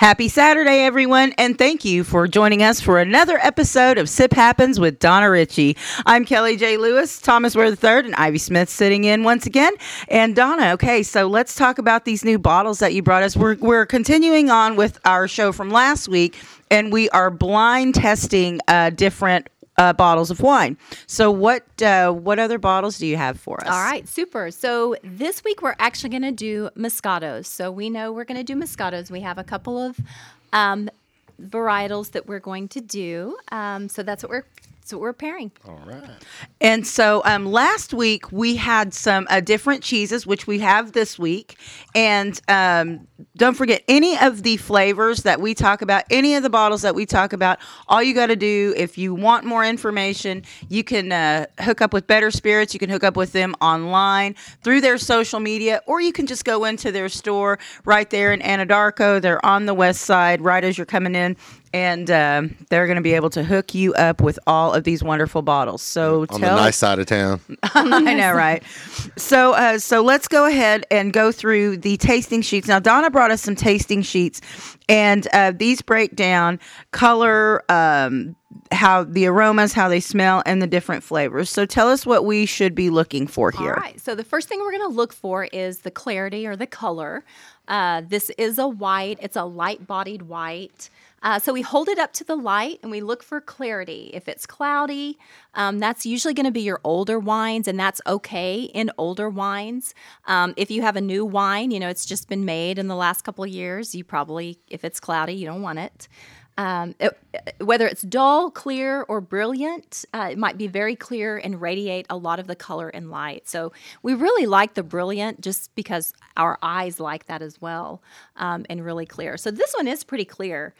Happy Saturday, everyone, and thank you for joining us for another episode of Sip Happens with Donna Ritchie. I'm Kelly J. Lewis, Thomas Ware III, and Ivy Smith sitting in once again. And Donna, okay, so let's talk about these new bottles that you brought us. We're, we're continuing on with our show from last week, and we are blind testing uh, different uh, bottles of wine. So, what uh, what other bottles do you have for us? All right, super. So this week we're actually going to do Moscatos. So we know we're going to do Moscatos. We have a couple of um, varietals that we're going to do. Um, so that's what we're that's what we're pairing. All right. And so um, last week we had some uh, different cheeses, which we have this week. And um, don't forget any of the flavors that we talk about, any of the bottles that we talk about. All you got to do, if you want more information, you can uh, hook up with Better Spirits. You can hook up with them online through their social media, or you can just go into their store right there in Anadarko. They're on the west side, right as you're coming in and um, they're going to be able to hook you up with all of these wonderful bottles. So On tell the nice side of town. I know, right? So, uh, so let's go ahead and go through the tasting sheets. Now, Donna brought us some tasting sheets, and uh, these break down color, um, how the aromas, how they smell, and the different flavors. So, tell us what we should be looking for here. All right. So the first thing we're going to look for is the clarity or the color. Uh, this is a white. It's a light-bodied white. Uh, so we hold it up to the light and we look for clarity. If it's cloudy, um, that's usually going to be your older wines, and that's okay in older wines. Um, if you have a new wine, you know it's just been made in the last couple of years, you probably, if it's cloudy, you don't want it. Um, it, whether it's dull, clear, or brilliant, uh, it might be very clear and radiate a lot of the color and light. So we really like the brilliant just because our eyes like that as well, um, and really clear. So this one is pretty clear.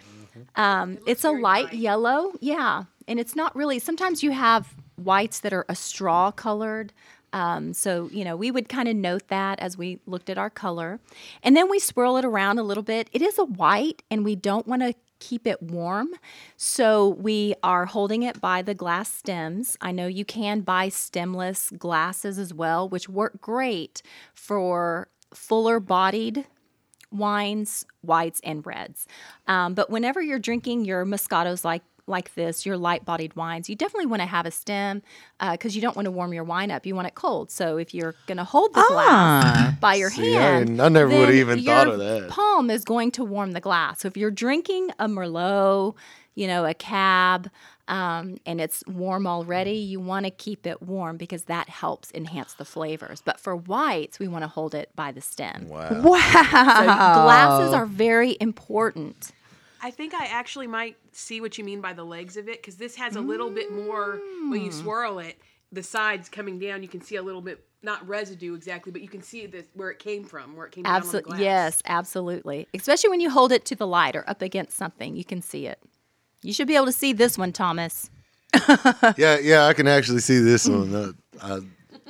Um, it's a light yellow, yeah, and it's not really. Sometimes you have whites that are a straw colored. Um, so, you know, we would kind of note that as we looked at our color. And then we swirl it around a little bit. It is a white, and we don't want to keep it warm. So, we are holding it by the glass stems. I know you can buy stemless glasses as well, which work great for fuller bodied wines, whites, and reds. Um, but whenever you're drinking your Moscatos like like this, your light-bodied wines, you definitely want to have a stem because uh, you don't want to warm your wine up. You want it cold. So if you're going to hold the glass by your See, hand, didn't- I never would've even thought of that. Palm is going to warm the glass. So if you're drinking a Merlot, you know, a Cab, um, and it's warm already, you want to keep it warm because that helps enhance the flavors. But for whites, we want to hold it by the stem. Wow. So glasses are very important. I think I actually might see what you mean by the legs of it because this has a little bit more when you swirl it. The sides coming down, you can see a little bit not residue exactly, but you can see this where it came from, where it came down on the Absolutely, glass. yes, absolutely. Especially when you hold it to the light or up against something, you can see it. You should be able to see this one, Thomas. Yeah, yeah, I can actually see this one. Uh, I,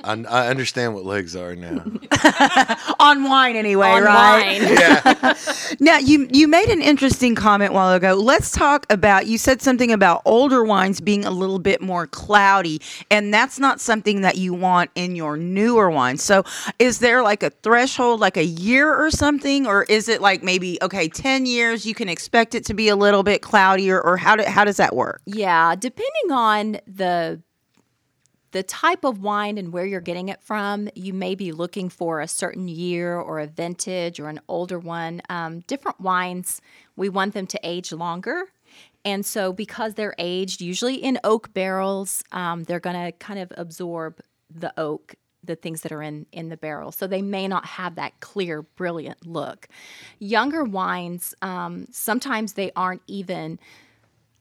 I, I understand what legs are now. On wine, anyway, On right? wine. yeah. Now you you made an interesting comment while ago. Let's talk about you said something about older wines being a little bit more cloudy, and that's not something that you want in your newer wines. So, is there like a threshold, like a year or something, or is it like maybe okay, ten years you can expect it to be a little bit cloudier, or how do, how does that work? Yeah, depending on the the type of wine and where you're getting it from, you may be looking for a certain year or a vintage or an older one. Um, different wines, we want them to age longer. And so, because they're aged usually in oak barrels, um, they're going to kind of absorb the oak, the things that are in, in the barrel. So, they may not have that clear, brilliant look. Younger wines, um, sometimes they aren't even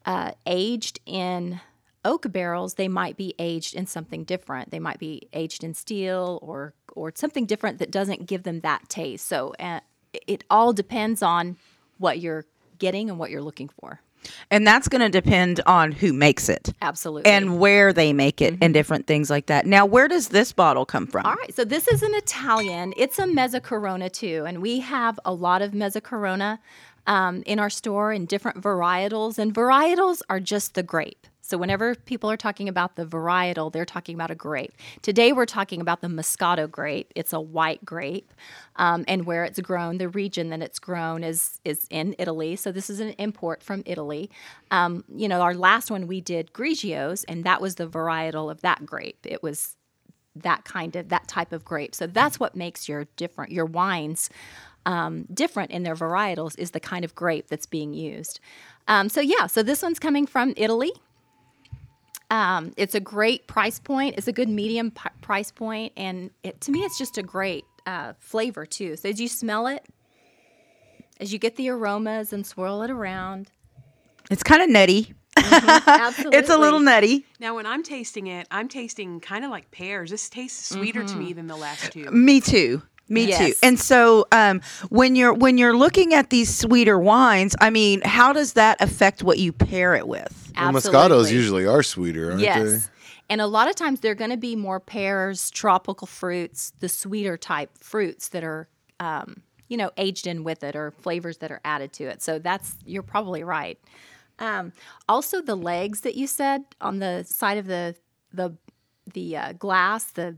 uh, aged in oak barrels, they might be aged in something different. They might be aged in steel or or something different that doesn't give them that taste. So uh, it all depends on what you're getting and what you're looking for. And that's going to depend on who makes it Absolutely. and where they make it, and different things like that. Now, where does this bottle come from? All right, so this is an Italian. It's a Mezzacorona too, and we have a lot of Mezzacorona. um, in our store in different varietals, and varietals are just the grape. So whenever people are talking about the varietal, they're talking about a grape. Today we're talking about the Moscato grape. It's a white grape, um, and where it's grown, the region that it's grown is is in Italy. So this is an import from Italy. Um, you know, our last one we did Grigios, and that was the varietal of that grape. It was that kind of that type of grape. So that's what makes your different your wines um, different in their varietals is the kind of grape that's being used. Um, so yeah, so this one's coming from Italy. Um, it's a great price point. It's a good medium p- price point, and it, to me, it's just a great uh, flavor too. So as you smell it, as you get the aromas and swirl it around, It's kind of nutty. absolutely, It's a little nutty. Now, when I'm tasting it, I'm tasting kind of like pears. This tastes sweeter to me than the last two. Me too. Me Yes. too. And so, um, when you're when you're looking at these sweeter wines, I mean, how does that affect what you pair it with? Well, Moscatos usually are sweeter, aren't they? Yes. And a lot of times they're going to be more pears, tropical fruits, the sweeter type fruits that are, um, you know, aged in with it or flavors that are added to it. So that's, you're probably right. Um, also, the legs that you said on the side of the, the, the uh, glass, the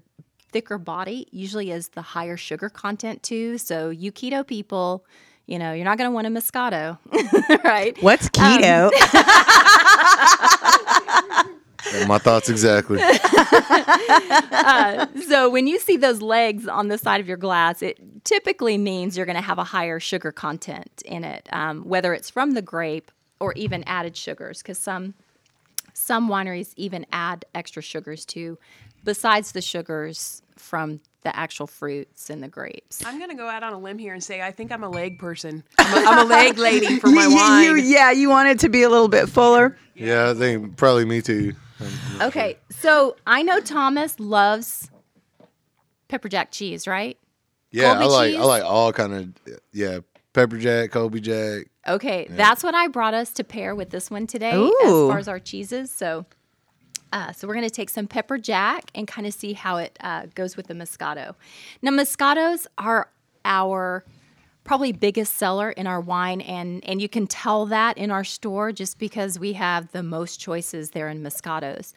thicker body usually is the higher sugar content too. So you keto people, you know, you're not going to want a Moscato, right? What's keto? they? My thoughts exactly. so when you see those legs on the side of your glass, it typically means you're going to have a higher sugar content in it, um, whether it's from the grape or even added sugars, because some some wineries even add extra sugars too, besides the sugars from the actual fruits and the grapes. I'm gonna go out on a limb here and say I think I'm a leg person. I'm a, I'm a leg lady for my You- wine. you- yeah, you want it to be a little bit fuller. Yeah, I think probably me too. Okay, so I know Thomas loves pepper jack cheese, right? Yeah, Colby I like cheese? I like all kind of yeah, pepper jack, Colby jack. Okay, that's what I brought us to pair with this one today Ooh. as far as our cheeses. So, uh, so we're going to take some pepper jack and kind of see how it uh, goes with the Moscato. Now, Moscatos are our probably biggest seller in our wine, and and you can tell that in our store just because we have the most choices there in Moscatos.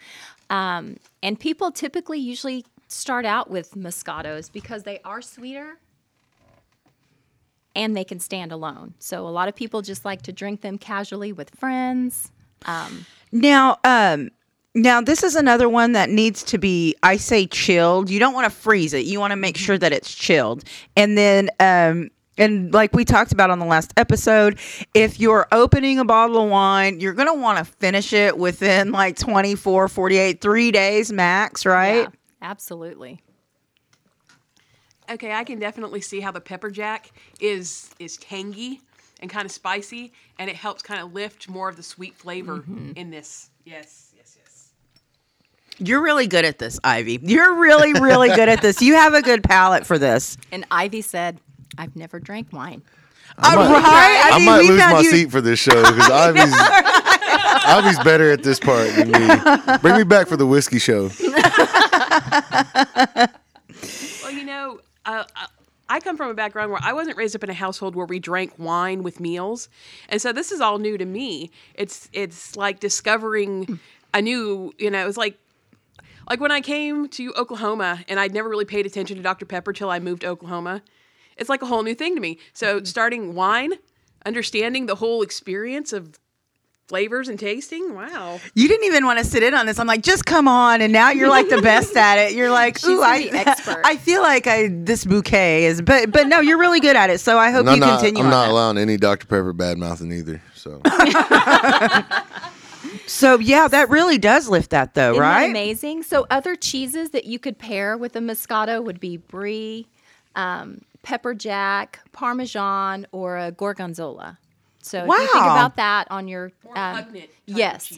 Um, and people typically usually start out with Moscatos because they are sweeter and they can stand alone. So a lot of people just like to drink them casually with friends. Now, um, now this is another one that needs to be, I say, chilled. You don't want to freeze it. You want to make sure that it's chilled, and then. Um, and like we talked about on the last episode, if you're opening a bottle of wine, you're going to want to finish it within like 24, 48, three days max, right? Yeah, absolutely. Okay, I can definitely see how the pepper jack is is tangy and kind of spicy, and it helps kind of lift more of the sweet flavor Mm-hmm. in this. Yes, yes, yes. You're really good at this, Ivy. You're really, really good at this. You have a good palate for this. And Ivy said, "I've never drank wine." I might, right? I I might lose my you- seat for this show because Ivy's Ivy's better at this part than me. Bring me back for the whiskey show. Well, you know, uh, I- I come from a background where I wasn't raised up in a household where we drank wine with meals, and so this is all new to me. It's it's like discovering a new, you know, it was like like when I came to Oklahoma and I'd never really paid attention to Dr Pepper till I moved to Oklahoma. It's like a whole new thing to me. So mm-hmm. starting wine, understanding the whole experience of flavors and tasting. Wow. You didn't even want to sit in on this. I'm like, just come on, and now you're like the best at it. You're like, She's ooh, the I, expert. I feel like I this bouquet is, but but no, you're really good at it. So I hope And I'm you not, continue. I'm on not that. allowing any Dr Pepper bad mouthing either. So So yeah, that really does lift that though, Isn't that right? amazing? So other cheeses that you could pair with a Moscato would be brie, um, pepper jack, parmesan, or a gorgonzola. So if you think about that on your um, pungent type of yes.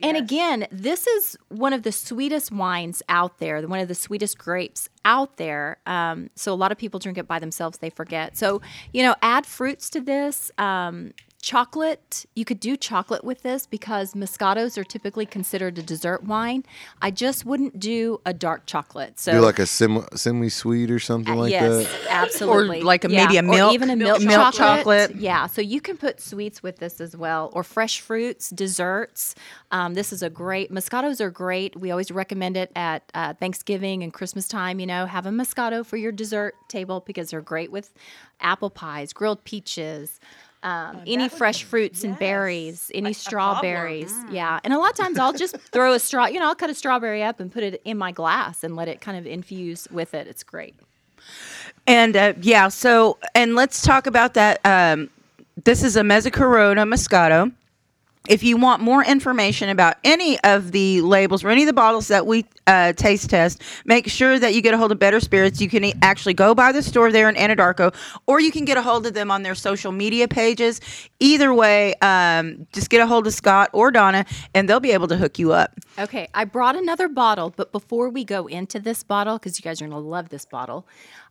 And again, this is one of the sweetest wines out there, one of the sweetest grapes out there. Um, so a lot of people drink it by themselves, they forget. So, you know, add fruits to this. Um, chocolate, you could do chocolate with this because Moscatos are typically considered a dessert wine. I just wouldn't do a dark chocolate. So Do like a semi semi sweet or something like Uh, yes, that. absolutely. Or like a- maybe a milk- or even a milk, milk chocolate. chocolate. Yeah, so you can put sweets with this as well, or fresh fruits, desserts. Um, this is a great. Moscatos are great. We always recommend it at uh, Thanksgiving and Christmas time. You know, have a Moscato for your dessert table because they're great with apple pies, grilled peaches. Um, any fresh fruits and berries, any strawberries, yeah. And a lot of times I'll just throw a straw, you know, I'll cut a strawberry up and put it in my glass and let it kind of infuse with it. It's great. And uh, yeah, so and let's talk about that. Um, this is a Mezzacorona Moscato. If you want more information about any of the labels or any of the bottles that we uh, taste test, make sure that you get a hold of Better Spirits. You can actually go by the store there in Anadarko, or you can get a hold of them on their social media pages. Either way, um, just get a hold of Scott or Donna, and they'll be able to hook you up. Okay, I brought another bottle, but before we go into this bottle, because you guys are going to love this bottle,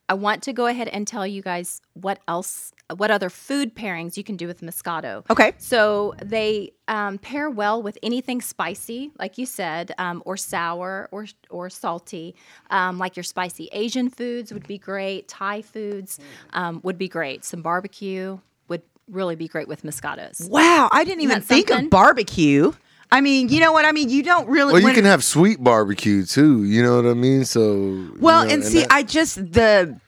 I want to go ahead and tell you guys what else, what other food pairings you can do with Moscato. Okay. So they um, pair well with anything spicy, like you said, um, or sour or or salty. Um, like your spicy Asian foods would be great. Thai foods um, would be great. Some barbecue would really be great with Moscatos. Wow, I didn't even think something? of barbecue. I mean, you know what I mean. You don't really. Well, you can have sweet barbecue too. You know what I mean? So Well, you know, and see, that- I just the.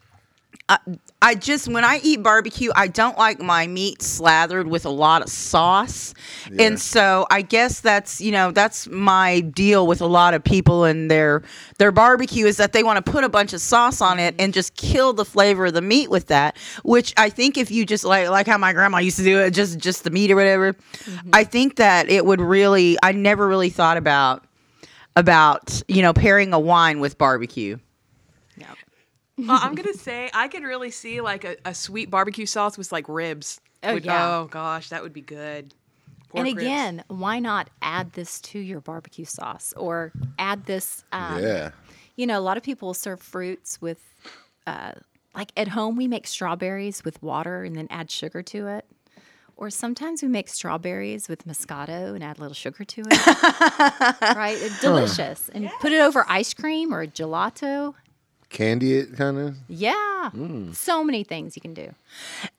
I, I just when I eat barbecue, I don't like my meat slathered with a lot of sauce, Yeah. and so I guess that's you know that's my deal with a lot of people and their their barbecue is that they want to put a bunch of sauce on it and just kill the flavor of the meat with that. Which I think if you just like like how my grandma used to do it, just just the meat or whatever, mm-hmm. I think that it would really. I never really thought about about you know pairing a wine with barbecue. Well, I'm gonna say I could really see like a, a sweet barbecue sauce with like ribs. Oh, Would- yeah. Oh gosh, that would be good. and Pork ribs. again, why not add this to your barbecue sauce or add this? Um, yeah. You know, a lot of people serve fruits with, uh, like at home, we make strawberries with water and then add sugar to it. Or sometimes we make strawberries with Moscato and add a little sugar to it. right? It's delicious. And put it over ice cream or gelato. Candy it kind of. Yeah. So many things you can do.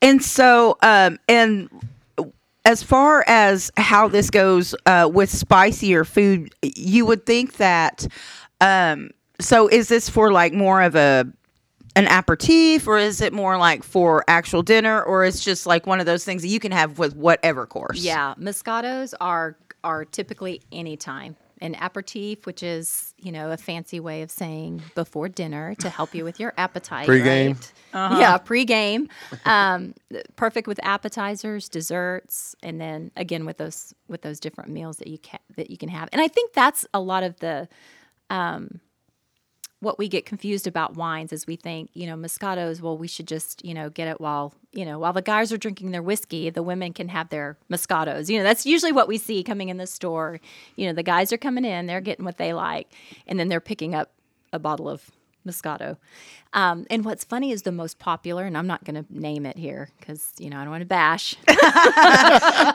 And so, um, and as far as how this goes uh, with spicier food, you would think that. Um, so, is this for like more of a an aperitif, or is it more like for actual dinner, or it's just like one of those things that you can have with whatever course? Yeah, Moscatos are are typically anytime. An aperitif, which is you know a fancy way of saying before dinner to help you with your appetite. Pre-game? right? Yeah, pre-game. Um, perfect with appetizers, desserts, and then again with those with those different meals that you can that you can have. And I think that's a lot of the what we get confused about wines is we think, you know, Moscatos, well, we should just, you know, get it while, you know, while the guys are drinking their whiskey, the women can have their Moscatos. You know, that's usually what we see coming in the store. You know, the guys are coming in, they're getting what they like, and then they're picking up a bottle of Moscato. Um, and what's funny is the most popular, and I'm not going to name it here because, you know, I don't want to bash.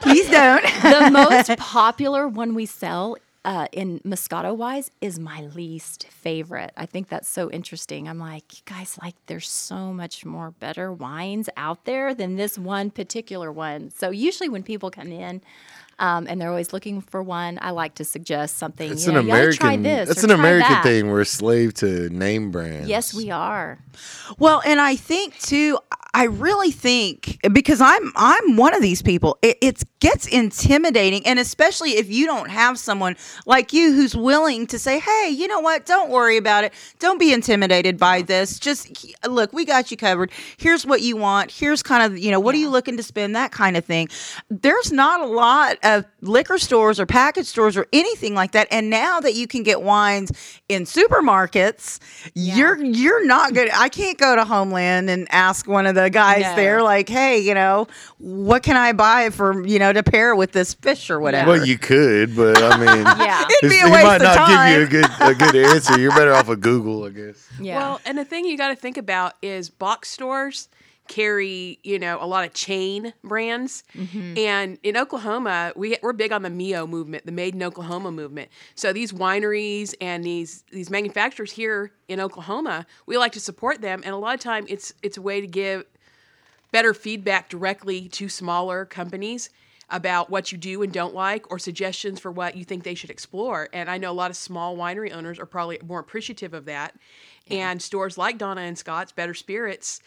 please don't. the most popular one we sell uh, in Moscato wise is my least favorite. I think that's so interesting. I'm like, you guys, like, there's so much more better wines out there than this one particular one. So usually when people come in, um, and they're always looking for one. I like to suggest something. It's you an know, "Y'all try American. this It's an American that." thing. We're a slave to name brands. Yes, we are. Well, and I think too. I really think because I'm I'm one of these people. It it gets intimidating, and especially if you don't have someone like you who's willing to say, "Hey, you know what? Don't worry about it. Don't be intimidated by this. Just look, we got you covered. Here's what you want. Here's kind of you know what are you looking to spend? That kind of thing. There's not a lot of liquor stores or package stores or anything like that. And now that you can get wines in supermarkets, you're you're not good. I can't go to Homeland and ask one of the guys No. there, like, hey, you know, what can I buy for you know to pair with this fish or whatever. Well, you could, but I mean, Yeah. It'd be a waste might of not time. give you a good a good answer. You're better off of Google, I guess. Yeah. Well, and the thing you got to think about is box stores. carry you know a lot of chain brands Mm-hmm. and in oklahoma we, we're big on the mio movement the made in oklahoma movement so these wineries and these these manufacturers here in oklahoma we like to support them and a lot of time it's it's a way to give better feedback directly to smaller companies about what you do and don't like or suggestions for what you think they should explore. And I know a lot of small winery owners are probably more appreciative of that. And stores like Donna and Scott's Better Spirits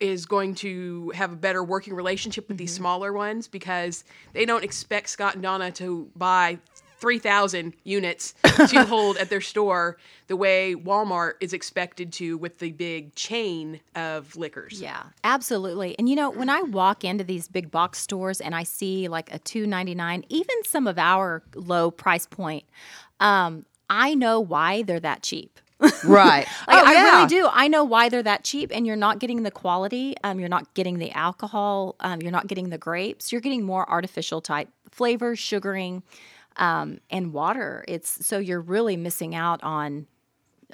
is going to have a better working relationship with these mm-hmm. smaller ones because they don't expect Scott and Donna to buy 3,000 units to hold at their store the way Walmart is expected to with the big chain of liquors. Yeah, absolutely. And you know, when I walk into these big box stores and I see like a two ninety nine, even some of our low price point, um, I know why they're that cheap. Right. Like, oh, I yeah. really do. I know why they're that cheap, and you're not getting the quality. Um, you're not getting the alcohol. Um, you're not getting the grapes. You're getting more artificial type flavors, sugaring, um, and water. It's so you're really missing out on.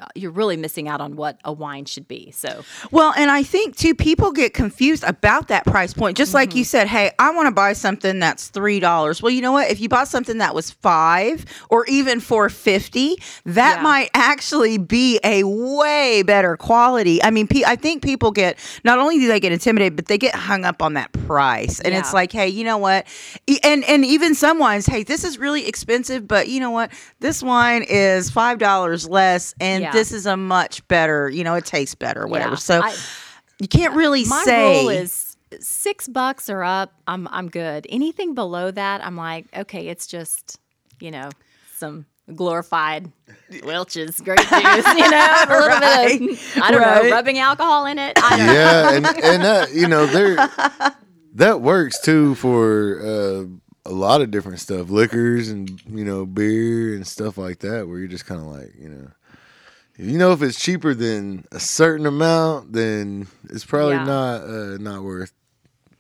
Uh, You're really missing out on what a wine should be. So Well, and I think too, people get confused about that price point. Just like you Mm-hmm. said, hey, I want to buy something that's three dollars. Well, you know what? If you bought something that was five or even four fifty, that Yeah. might actually be a way better quality. I mean, I think people get not only do they get intimidated, but they get hung up on that price, and it's like, hey, you know what? And and even some wines, hey, this is really expensive, but you know what? This wine is five dollars less, and Yeah. This is a much better. You know, it tastes better, or whatever. Yeah. So I- you can't really my say. rule is six bucks or up. I'm I'm good. Anything below that, I'm like, okay, it's just you know some glorified Welch's grape juice. You know, a little bit of I don't right. know rubbing alcohol in it. I don't know. yeah, and and that you know there that works too for uh, a lot of different stuff, liquors and you know beer and stuff like that, where you're just kind of like you know. You know, if it's cheaper than a certain amount, then it's probably Yeah. not uh, not worth.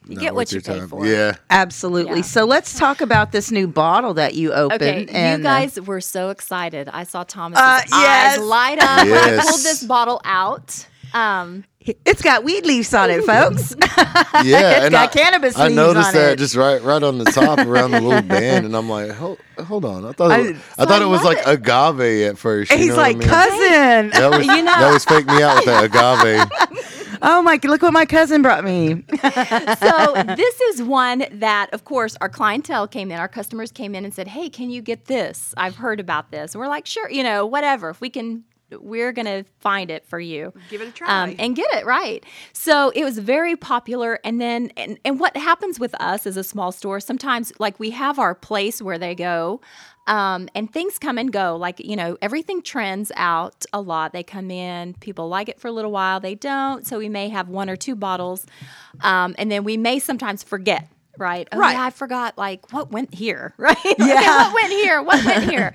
You not get worth what you your pay time. for. Yeah, Absolutely. Yeah. So let's talk about this new bottle that you opened. Okay, and you uh, guys were so excited. I saw Thomas' Uh, yes. eyes light up when I pulled this bottle out. Um, it's got weed leaves on it, folks. yeah, and got cannabis I leaves noticed on that it. just right, right on the top around the little band, and I'm like, hold, hold on, I thought, it, I- I, thought I it was love like agave at first. you He's know what I like, mean? cousin. That was, You know- that was fake me out with that agave. Oh my! Look what my cousin brought me. so this is one that, of course, our clientele came in, our customers came in and said, "Hey, can you get this? I've heard about this." And we're like, "Sure, you know, whatever. If we can, we're gonna find it for you." Give it a try. Um, and get it right. So it was very popular. And then, and, and what happens with us as a small store, sometimes like we have our place where they go, um, and things come and go. Like, you know, everything trends out a lot. They come in, people like it for a little while, they don't. So we may have one or two bottles. Um, and then we may sometimes forget. Right. Oh, Right. yeah, I forgot like what went here. Right. Okay, Yeah. what went here? What went here?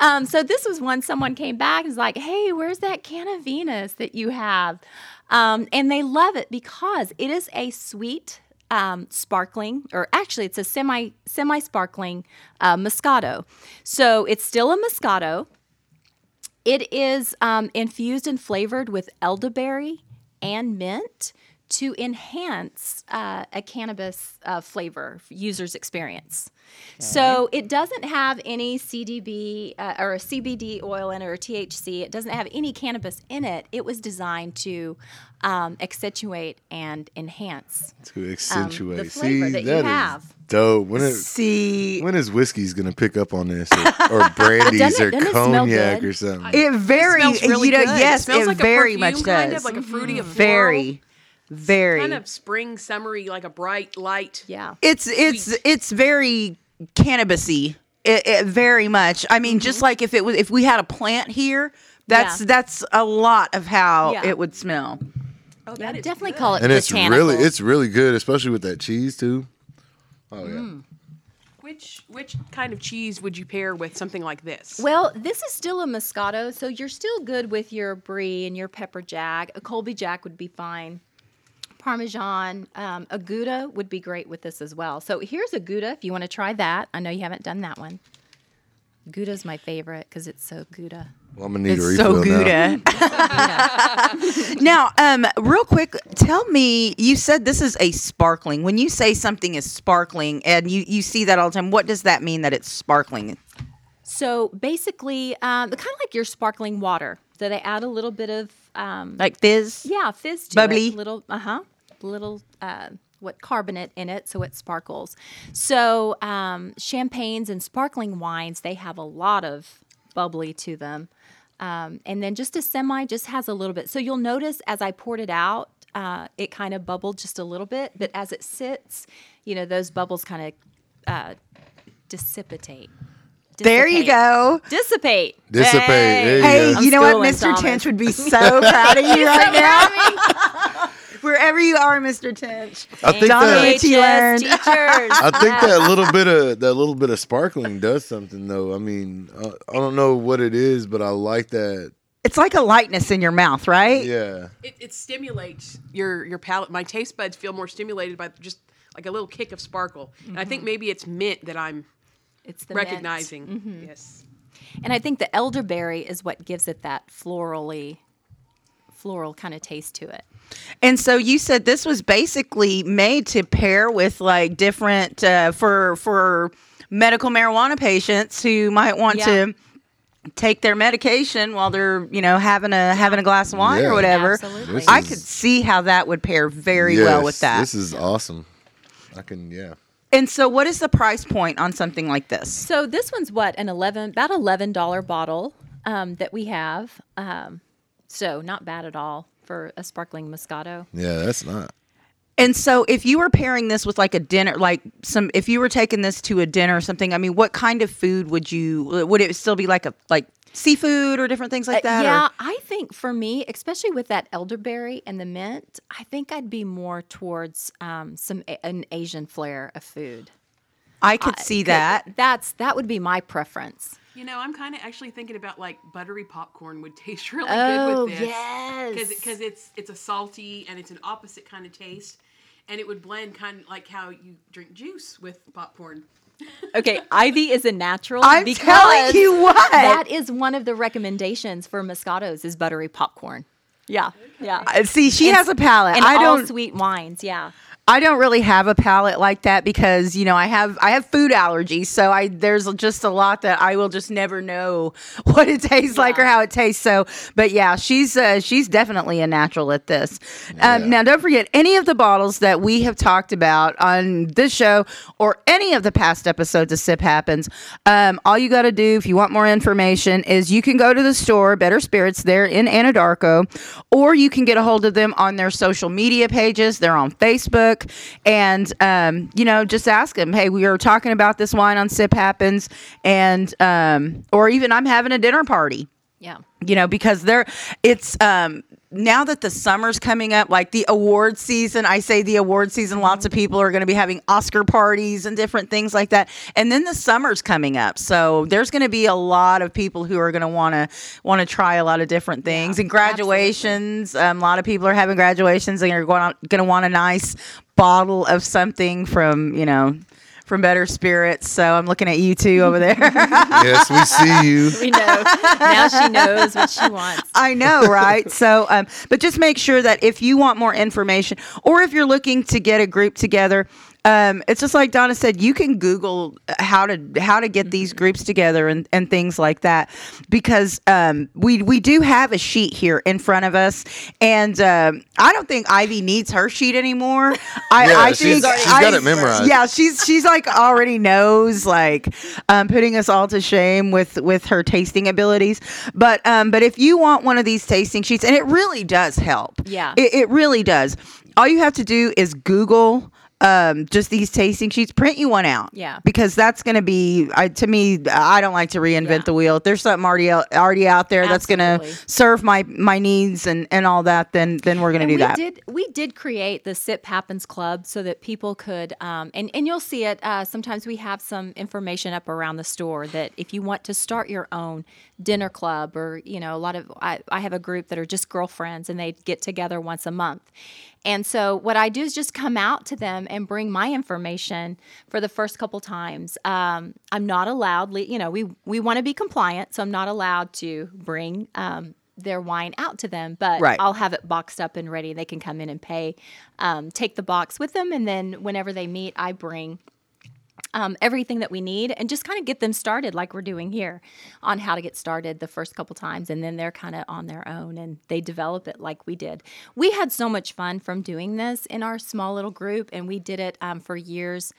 um, so this was when someone came back and was like, "Hey, where's that can of Venus that you have?" Um, and they love it because it is a sweet, um, sparkling, or actually, it's a semi semi sparkling uh, Moscato. So it's still a Moscato. It is um, infused and flavored with elderberry and mint to enhance uh, a cannabis uh, flavor user's experience. So it doesn't have any CDB uh, or a CBD oil in it or THC. It doesn't have any cannabis in it. It was designed to um, accentuate and enhance. to accentuate. Um, flavor See, that you that is have. dope. When is See, when is whiskey's gonna pick up on this, or, or brandies, Doesn't or it- doesn't it smell cognac, or something? it very, smells really you know, good. yes, it smells it like very a much perfume, does. kind of like a fruity, a floral, very, very. kind of spring, summery, like a bright light. Yeah. it's it's it's very cannabisy. It, it very much. I mean, just like if it was if we had a plant here, that's Mm-hmm. Yeah. that's a lot of how Yeah. it would smell. Oh, Yeah, definitely good. call it and it's really it's really good, especially with that cheese too. Oh yeah. Mm. Which which kind of cheese would you pair with something like this? Well, this is still a Moscato, so you're still good with your brie and your pepper jack. A Colby jack would be fine. Parmesan, um, a Gouda would be great with this as well. So here's a Gouda if you want to try that. I know you haven't done that one. Gouda's my favorite because it's so Gouda. Well, I'm gonna need a It's so refill now. Gouda. now, um, real quick, tell me. You said this is a sparkling. When you say something is sparkling, and you you see that all the time, what does that mean that it's sparkling? So basically, um, kind of like your sparkling water. So they add a little bit of um, Like fizz? yeah fizz to Bubbly. it, little uh huh, little uh, what carbonate in it, so it sparkles. So um, champagnes and sparkling wines they have a lot of bubbly to them, um, and then just a semi just has a little bit. So you'll notice as I poured it out, uh, it kind of bubbled just a little bit, but as it sits, you know those bubbles kind of uh, dissipate. There you go. Dissipate. Dissipate. There you Hey, you know what? Mr. Thomas. Tench would be so proud of you right now. Wherever you are, Mr. Tinch. I think Donna that Rich- teachers. I think that little bit of that little bit of sparkling does something though. I mean, uh, I don't know what it is, but I like that. It's like a lightness in your mouth, right? Yeah. It, it stimulates your your palate. My taste buds feel more stimulated by just like a little kick of sparkle. And I think maybe it's mint that I'm It's the mint. recognizing. Yes. And I think the elderberry is what gives it that florally, floral kind of taste to it. And so you said this was basically made to pair with like different uh, for for medical marijuana patients who might want Yeah. to take their medication while they're you know having a having a glass of wine Yeah. or whatever. Absolutely. I is- could see how that would pair very well with that. This is awesome. I can yeah. and so, what is the price point on something like this? So this one's what an eleven, about eleven dollar bottle um, that we have. Um, so not bad at all for a sparkling Moscato. Yeah, that's not. And so, if you were pairing this with like a dinner, like some, if you were taking this to a dinner or something, I mean, what kind of food would you? Would it still be like a like seafood or different things like that? Uh, yeah, I think for me, especially with that elderberry and the mint, I think I'd be more towards um, some an Asian flair of food. I could see that. That's that would be my preference. You know, I'm kind of actually thinking about like buttery popcorn would taste really Oh, good with this. yes. Because it's it's a salty and it's an opposite kind of taste, and it would blend kind of like how you drink juice with popcorn. Okay, Ivy is a natural. I'm because telling you what. That is one of the recommendations for Moscatos is buttery popcorn. Yeah, yeah. Uh, See, she And- has a palate. And I all don't. sweet wines. Yeah. I don't really have a palate like that because you know I have I have food allergies, so I there's just a lot that I will just never know what it tastes like or how it tastes. So, but yeah, she's uh, she's definitely a natural at this. Um, now, don't forget any of the bottles that we have talked about on this show or any of the past episodes of Sip Happens. Um, all you got to do if you want more information is you can go to the store Better Spirits there in Anadarko, or you can get a hold of them on their social media pages. They're on Facebook, and um, you know, just ask them, "Hey, we were talking about this wine on Sip Happens," and um, or even I'm having a dinner party Yeah. you know because they're it's um now that the summer's coming up like the award season i say the award season lots of people are going to be having oscar parties and different things like that. And then the summer's coming up so there's going to be a lot of people who are going to want to want to try a lot of different things. And graduations um, a lot of people are having graduations and are going going to want a nice bottle of something from you know from better spirits so i'm looking at you two over there yes, we see you. We know. now she knows what she wants. I know, right? so, um, but just make sure that if you want more information, or if you're looking to get a group together, um, it's just like Donna said. You can Google how to how to get these groups together and, and things like that, because um, we we do have a sheet here in front of us, and um, I don't think Ivy needs her sheet anymore. I, Yeah, I she's- think she's got I- it memorized. Yeah, she's she's like already knows like um, putting us all to shame with with her tasting abilities. But um, but if you want one of these tasting sheets, and it really does help. Yeah. it, it really does. All you have to do is Google um just these tasting sheets print you one out Yeah. because that's going to be I, to me i don't like to reinvent Yeah. the wheel if there's something already out, already out there that's going to serve my my needs and and all that then then we're going to do we that did we did create the Sip Happens Club so that people could um, and and you'll see it. Uh, sometimes we have some information up around the store that if you want to start your own dinner club or you know a lot of I, I have a group that are just girlfriends and they get together once a month. And so what I do is just come out to them and bring my information for the first couple times. Um, I'm not allowed, you know, we we want to be compliant, so I'm not allowed to bring um, their wine out to them, but Right. I'll have it boxed up and ready. They can come in and pay, um, take the box with them, and then whenever they meet, I bring um, everything that we need and just kind of get them started like we're doing here on how to get started the first couple times and then they're kind of on their own and they develop it like we did. We had so much fun from doing this in our small little group and we did it um, for years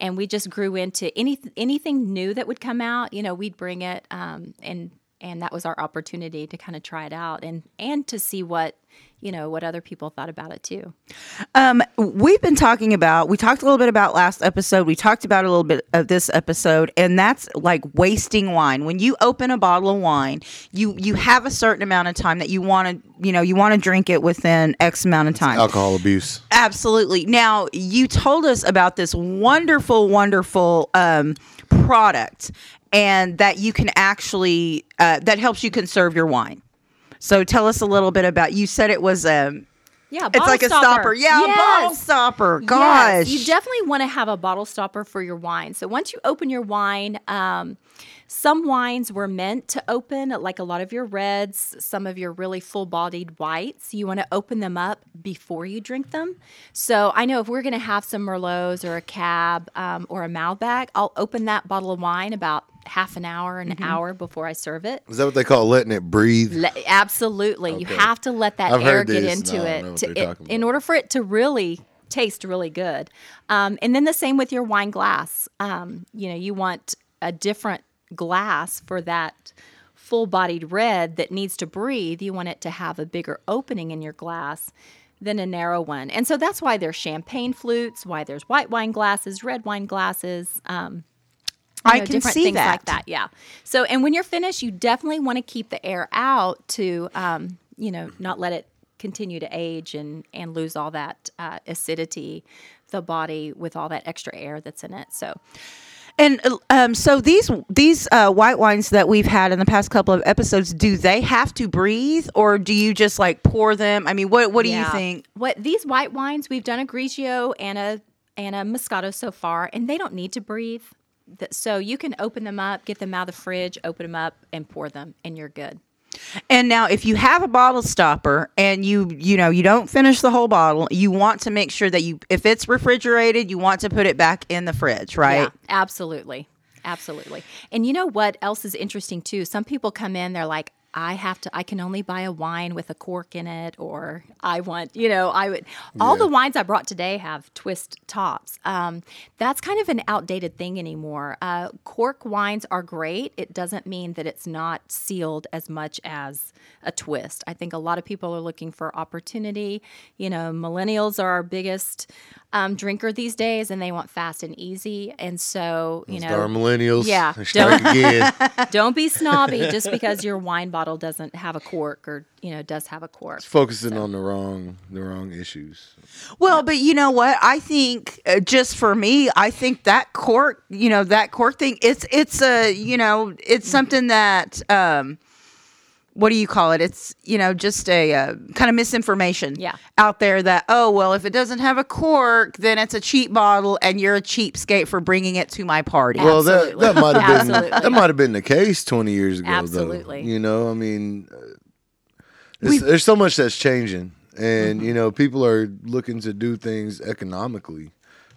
and we just grew into any anything new that would come out you know we'd bring it um, and and that was our opportunity to kind of try it out and and to see what you know what other people thought about it too Um, we've been talking about. We talked a little bit about last episode. We talked about a little bit of this episode, and that's like wasting wine. When you open a bottle of wine, you you have a certain amount of time that you want to, you know, you want to drink it within X amount of time. Alcohol abuse. Absolutely. Now, you told us about this wonderful, wonderful um, product, and that you can actually uh, that helps you conserve your wine. So, tell us a little bit about. You said it was um, yeah it's bottle like a stopper. Yeah, a bottle stopper. Gosh, Yes, you definitely want to have a bottle stopper for your wine. So once you open your wine, um, some wines were meant to open, like a lot of your reds, some of your really full bodied whites. You want to open them up before you drink them. So I know if we're going to have some Merlots or a Cab um, or a Malbec, I'll open that bottle of wine about half an hour, Mm-hmm. an hour before I serve it. Is that what they call letting it breathe? Le- absolutely. You have to let that I've air get into and it, to, it- in order for it to really taste really good. Um, and then the same with your wine glass. Um, you know, you want a different glass for that full bodied red that needs to breathe. You want it to have a bigger opening in your glass than a narrow one. And so that's why there's champagne flutes, why there's white wine glasses, red wine glasses. Um, you I know, can different see things that. like that. Yeah. So, and when you're finished, you definitely want to keep the air out to, um, you know, not let it continue to age and and lose all that uh, acidity, the body with all that extra air that's in it. So, And um, so these these uh, white wines that we've had in the past couple of episodes, do they have to breathe, or do you just like pour them? I mean, what what do you think? What these white wines, we've done a Grigio and a and a Moscato so far, and they don't need to breathe. Th- So you can open them up, get them out of the fridge, open them up, and pour them, and you're good. And now, if you have a bottle stopper and you you know you don't finish the whole bottle, you want to make sure that you if it's refrigerated, you want to put it back in the fridge, right? Yeah, absolutely. Absolutely. And you know what else is interesting too? Some people come in, they're like, I have to, I can only buy a wine with a cork in it, or I want, you know, I would, all the wines I brought today have twist tops. Um, that's kind of an outdated thing anymore. Uh, cork wines are great. It doesn't mean that it's not sealed as much as a twist. I think a lot of people are looking for opportunity. You know, millennials are our biggest um, drinker these days, and they want fast and easy. And so, you know, millennials. Yeah. Again. don't be snobby just because your wine bottle doesn't have a cork or you know does have a cork. Focusing on the wrong the wrong issues. Well, but you know what? I think uh, just for me, I think that cork, you know, that cork thing, it's it's a, you know, it's something that um what do you call it? It's, you know, just a uh, kind of misinformation Yeah. out there that oh, well, if it doesn't have a cork, then it's a cheap bottle and you're a cheapskate for bringing it to my party. Well, that Absolutely. that might have been that might have been the case twenty years ago. Absolutely. though. You know, I mean, uh, there's, there's so much that's changing, and Mm-hmm. you know, people are looking to do things economically.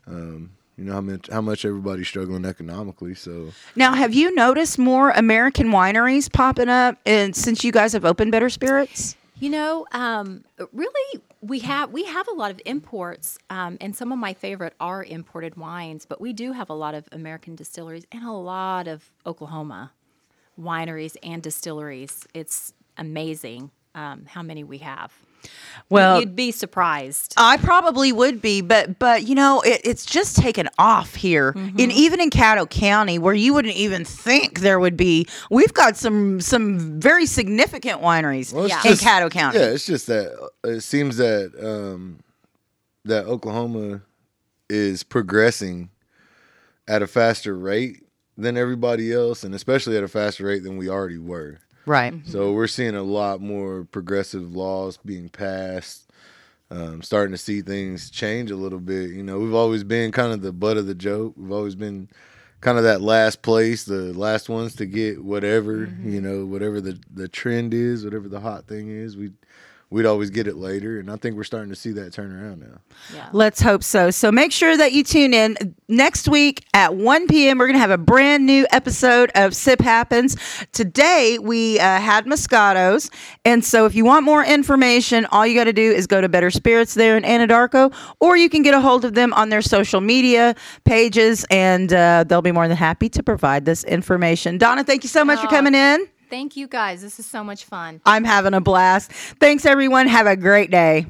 Um, you know how much how much everybody's struggling economically. So Now, have you noticed more American wineries popping up and since you guys have opened Better Spirits? You know, um, really, we have we have a lot of imports, um, and some of my favorite are imported wines. But we do have a lot of American distilleries and a lot of Oklahoma wineries and distilleries. It's amazing um, how many we have. Well, You'd be surprised. I probably would be, but but you know, it, it's just taken off here, Mm-hmm. and even in Caddo County, where you wouldn't even think there would be. We've got some some very significant wineries Well, it's Yeah. in just- Caddo County. Yeah, it's just that uh, it seems that um, that Oklahoma is progressing at a faster rate than everybody else, and especially at a faster rate than we already were. Right. So we're seeing a lot more progressive laws being passed. um, starting to see things change a little bit. You know, we've always been kind of the butt of the joke. We've always been kind of that last place, the last ones to get whatever, Mm-hmm. you know, whatever the the trend is, whatever the hot thing is. We we'd always get it later, and I think we're starting to see that turn around now. Yeah. Let's hope so. So make sure that you tune in next week at 1 p.m. We're going to have a brand new episode of Sip Happens. Today we uh, had Moscato's. And so if you want more information, all you got to do is go to Better Spirits there in Anadarko, or you can get a hold of them on their social media pages, and uh, they'll be more than happy to provide this information. Donna, thank you so much for coming in. Thank you guys. This is so much fun. I'm having a blast. Thanks, everyone. Have a great day.